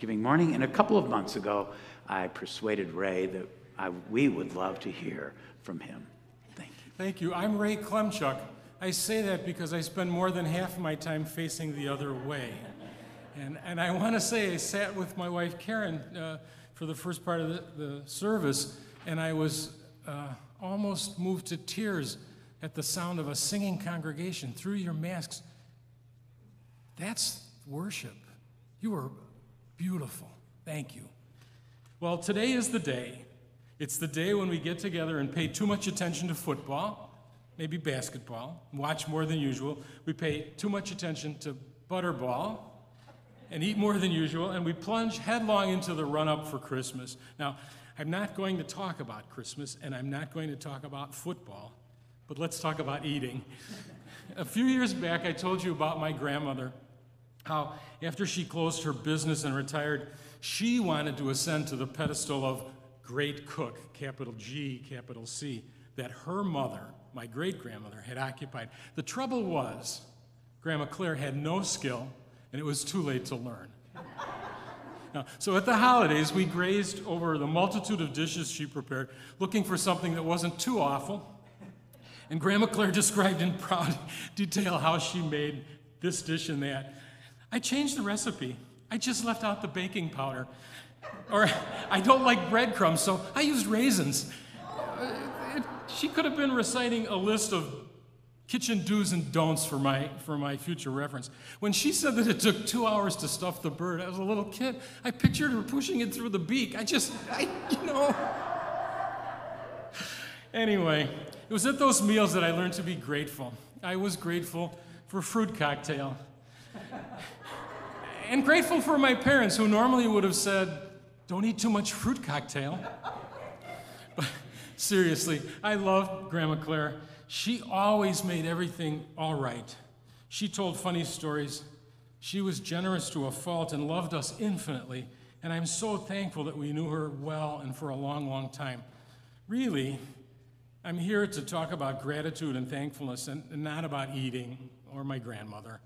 Giving morning, and a couple of months ago, I persuaded Ray that I, we would love to hear from him. Thank you. Thank you. I'm Ray Klemchuk. I say that because I spend more than half of my time facing the other way. And, and I want to say, I sat with my wife Karen uh, for the first part of the, the service, and I was uh, almost moved to tears at the sound of a singing congregation through your masks. That's worship. You are beautiful. Thank you. Well, today is the day. It's the day when we get together and pay too much attention to football, maybe basketball, watch more than usual. We pay too much attention to butterball and eat more than usual, and we plunge headlong into the run up for Christmas. Now, I'm not going to talk about Christmas, and I'm not going to talk about football, but let's talk about eating. A few years back, I told you about my grandmother, how after she closed her business and retired, she wanted to ascend to the pedestal of great cook, capital G, capital C, that her mother, my great grandmother, had occupied. The trouble was, Grandma Claire had no skill, and it was too late to learn. Now, so at the holidays, we grazed over the multitude of dishes she prepared, looking for something that wasn't too awful. And Grandma Claire described in proud detail how she made this dish and that. I changed the recipe. I just left out the baking powder. Or I don't like breadcrumbs, so I used raisins. Uh, she could have been reciting a list of kitchen do's and don'ts for my, for my future reference. When she said that it took two hours to stuff the bird, I was a little kid. I pictured her pushing it through the beak. I just, I, you know. Anyway, it was at those meals that I learned to be grateful. I was grateful for fruit cocktail. and grateful for my parents who normally would have said, don't eat too much fruit cocktail. But seriously, I love Grandma Claire. She always made everything all right. She told funny stories. She was generous to a fault and loved us infinitely. And I'm so thankful that we knew her well and for a long, long time. Really, I'm here to talk about gratitude and thankfulness and, not about eating or my grandmother.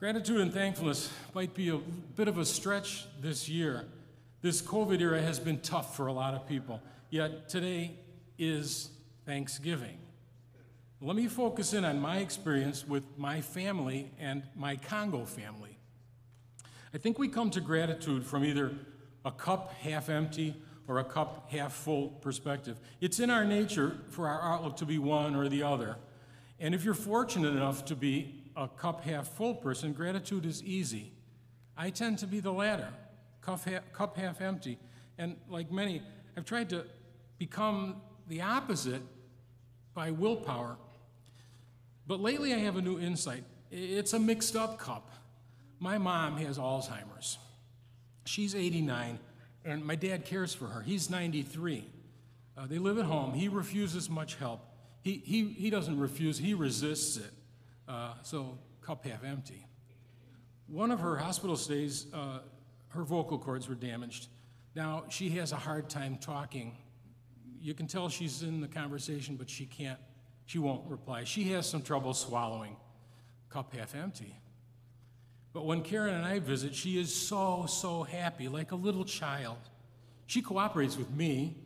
Gratitude and thankfulness might be a bit of a stretch this year. This COVID era has been tough for a lot of people, yet today is Thanksgiving. Let me focus in on my experience with my family and my Congo family. I think we come to gratitude from either a cup half empty or a cup half full perspective. It's in our nature for our outlook to be one or the other. And if you're fortunate enough to be a cup half full person, gratitude is easy. I tend to be the latter, cup half, cup half empty. And like many, I've tried to become the opposite by willpower but lately I have a new insight. It's a mixed up cup. My mom has Alzheimer's. She's 89, and my dad cares for her. He's 93. Uh, they live at home. He refuses much help. He, he, he doesn't refuse, he resists it. Uh, so, cup half empty. One of her hospital stays, uh, her vocal cords were damaged. Now, she has a hard time talking. You can tell she's in the conversation, but she can't she won't reply. She has some trouble swallowing, cup half empty. But when Karen and I visit, she is so, so happy, like a little child. She cooperates with me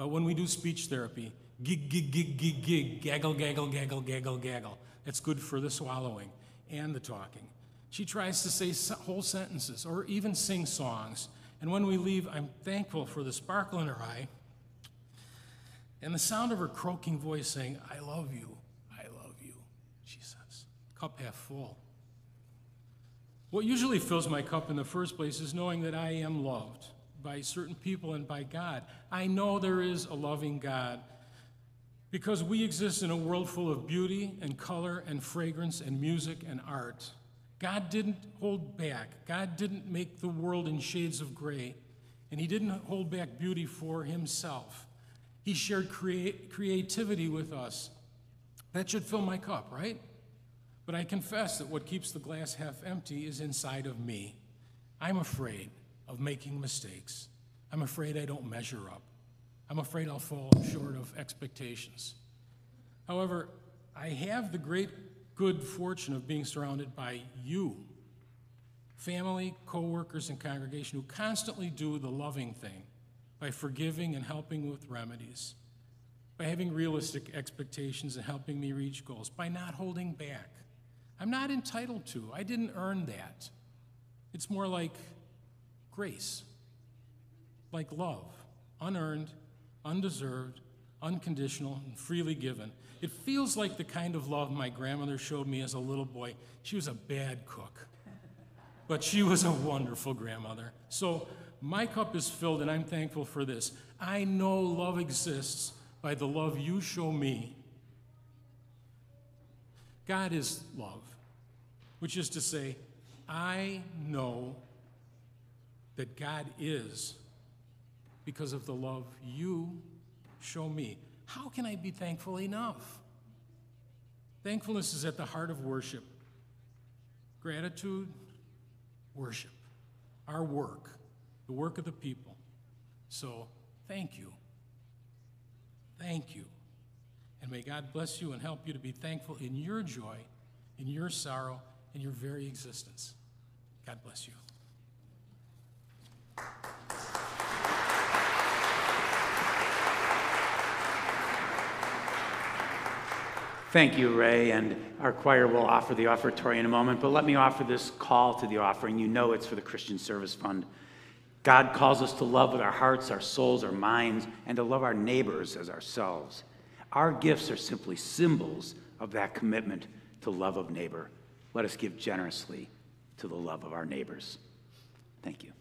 uh, when we do speech therapy. Gig, gig, gig, gig, gig, gaggle, gaggle, gaggle, gaggle, gaggle. It's good for the swallowing and the talking. She tries to say whole sentences or even sing songs. And when we leave, I'm thankful for the sparkle in her eye and the sound of her croaking voice saying, I love you, I love you, she says, cup half full. What usually fills my cup in the first place is knowing that I am loved by certain people and by God. I know there is a loving God because we exist in a world full of beauty and color and fragrance and music and art. God didn't hold back. God didn't make the world in shades of gray, and He didn't hold back beauty for Himself. He shared creativity with us. That should fill my cup, right? But I confess that what keeps the glass half empty is inside of me. I'm afraid of making mistakes. I'm afraid I don't measure up. I'm afraid I'll fall short of expectations. However, I have the great good fortune of being surrounded by you, family, co-workers, and congregation who constantly do the loving thing by forgiving and helping with remedies, by having realistic expectations and helping me reach goals, by not holding back. I'm not entitled to. I didn't earn that. It's more like grace, like love, unearned, undeserved, unconditional, and freely given. It feels like the kind of love my grandmother showed me as a little boy. She was a bad cook, but she was a wonderful grandmother. So my cup is filled, and I'm thankful for this. I know love exists by the love you show me. God is love, which is to say, I know that God is because of the love you show me. How can I be thankful enough? Thankfulness is at the heart of worship. Gratitude, worship, our work, the work of the people. So, thank you. Thank you. And may God bless you and help you to be thankful in your joy, in your sorrow, in your very existence. God bless you. Thank you, Ray, and our choir will offer the offertory in a moment, but let me offer this call to the offering. You know it's for the Christian Service Fund. God calls us to love with our hearts, our souls, our minds, and to love our neighbors as ourselves. Our gifts are simply symbols of that commitment to love of neighbor. Let us give generously to the love of our neighbors. Thank you.